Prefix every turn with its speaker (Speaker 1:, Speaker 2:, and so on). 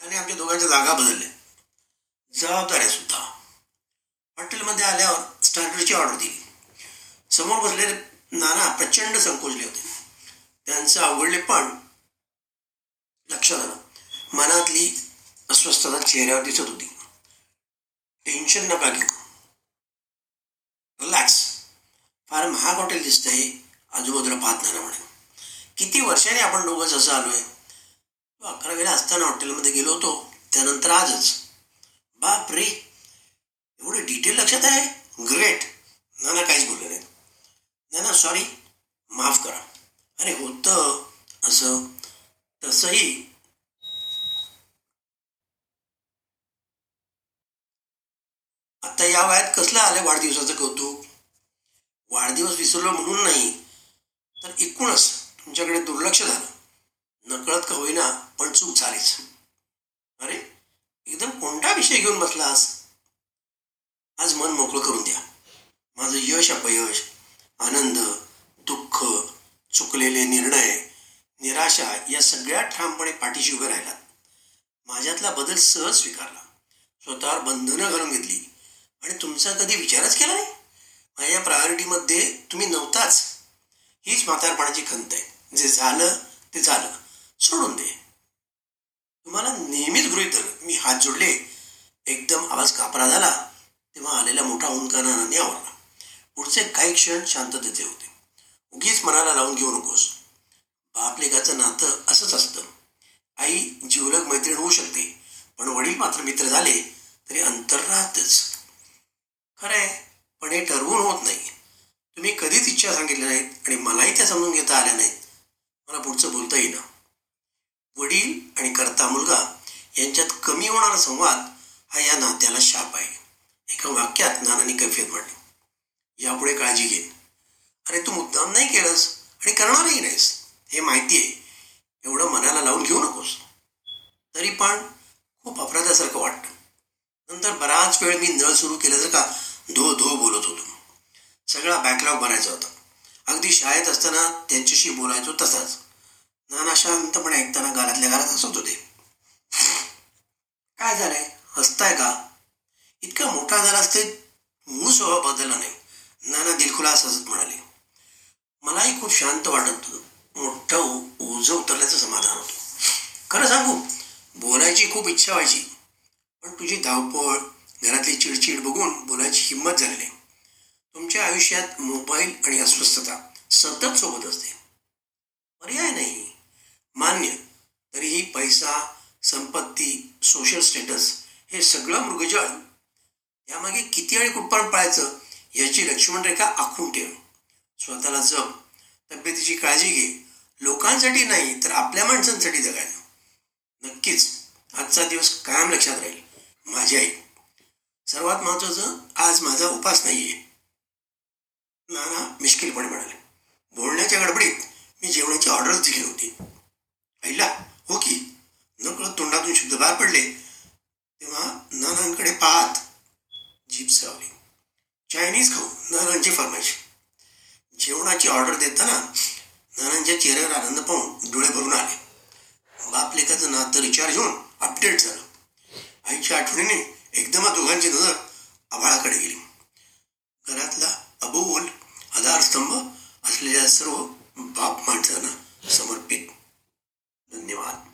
Speaker 1: आणि आमच्या दोघांच्या जागा बदलल्या. जबाबदाऱ्या सुद्धा. हॉटेलमध्ये आल्यावर स्टार्टरची ऑर्डर दिली. समोर बसलेले नाना प्रचंड संकोचले होते. त्यांचं आवडले पण लक्षात आलं. मनातली अस्वस्थता चेहऱ्यावर दिसत होती. टेन्शन नका घेऊ. रिलॅक्स फार महाग हॉटेल दिसतंय आजूबाजूला पाहत नाना म्हणे. किती वर्षांनी आपण दोघंच असं आलोय? आहे अकरावीला असताना हॉटेलमध्ये गेलो होतो. त्यानंतर आजच. बाप रे एवढं डिटेल लक्षात आहे? ग्रेट नाना काहीच बोललं नाही नाना सॉरी माफ करा. अरे होतं. असं. तसंही. आता या वयात कसलं आलं वाढदिवसाचं कौतुक? वाढदिवस विसरलो म्हणून नाही तर एकूणच तुमच्याकडे दुर्लक्ष झालं. नकळत का होईना पण चूक झालीच. अरे एकदम कोणता विषय घेऊन बसलास. आज मन मोकळं करून द्या. माझं यश अपयश आनंद दुःख चुकलेले निर्णय निराशा या सगळ्या ठामपणे पाठीशी उभे राहिलात. माझ्यातला बदल सहज स्वीकारला. स्वतःवर बंधनं घालून घेतली. आणि तुमचा कधी विचारच केला नाही? माझ्या प्रायोरिटीमध्ये तुम्ही नव्हताच. हीच म्हातारपणाची खंत आहे. जे झालं ते झालं. सोडून दे. तुम्हाला नेहमीच गृहित मी हात जोडले. एकदम आवाज कापरा झाला. तेव्हा आलेला मोठा उंका नानाने आवडला पुढचे काही क्षण शांततेचे होते. उगीच मनाला लावून घेऊ नकोस. बापलेखाचं नातं असंच असतं. आई जीवलग मैत्रीण होऊ शकते. पण वडील मात्र मित्र झाले तरी अंतर राहतच. खरंय पण हे ठरवून होत नाही. तुम्ही कधीच इच्छा सांगितल्या नाहीत आणि मलाही त्या समजून घेता आल्या नाहीत. मला पुढचं बोलता येईना. वडील आणि करता मुलगा यांच्यात कमी होणारा संवाद हा या नात्याला शाप आहे. एका वाक्यात नानांनी कैफियत मांडली. यापुढे काळजी घे. अरे तू मुद्दाम नाही केलंस आणि करणारही नाहीस. हे माहिती आहे. एवढं मनाला लावून घेऊ नकोस. तरी पण खूप अपराधासारखं वाटतं. नंतर बराच वेळ मी नळ सुरू केलं तर का धो धो बोलत होतो. सगळा बॅकलॉग भरायचा होता. अगदी शाळेत असताना त्यांच्याशी बोलायचो तसाच. नाना शांतपणे ऐकताना घरातल्या घरात हसत होते. काय झालंय? हसताय का? इतका मोठा झाला असते मूळ स्वभाव बदलला नाही. नाना दिलखुलास हसत म्हणाले. मलाही खूप शांत वाटत होतं. मोठं ओझं उतरल्याचं समाधान होतं. खरं सांगू बोलायची खूप इच्छा व्हायची. पण तुझी धावपळ घरातली चिडचिड बघून बोलायची हिंमत झाली नाही. तुमच्या आयुष्यात मोबाईल आणि अस्वस्थता सतत सोबत असते. पर्याय नाही. मान्य तरीही पैसा संपत्ती सोशल स्टेटस हे सगळं मृगजळ यामागे किती आणि कुठपर्यंत पाळायचं याची लक्ष्मण रेखा आखून ठेव. स्वतःला जप तब्येतीची काळजी घे. लोकांसाठी नाही तर आपल्या माणसांसाठी जगायला नक्कीच आजचा दिवस कायम लक्षात राहील. माझी आई. सर्वात महत्वाचं आज माझा उपास नाहीये. नाना मिश्किलपणे म्हणाले. बोलण्याच्या गडबडीत मी जेवणाची ऑर्डरच दिली होती आईला हो की नकळत तोंडातून शब्द बाहेर पडले तेव्हा नानांकडे पाहत जीप सावली चायनीज खाऊ नानांची फरमाईश. जेवणाची ऑर्डर देताना नानांच्या चेहऱ्यावर आनंद पाहून डोळे भरून आले. बाप लेखाचं नातं रिचार्ज होऊन अपडेट झालं. आईच्या आठवणीने एकदम दोघांची नजर आभाळाकडे गेली. घरातला अबोल आधारस्तंभ असलेल्या सर्व बाप माणसांना समर्पित. 你玩。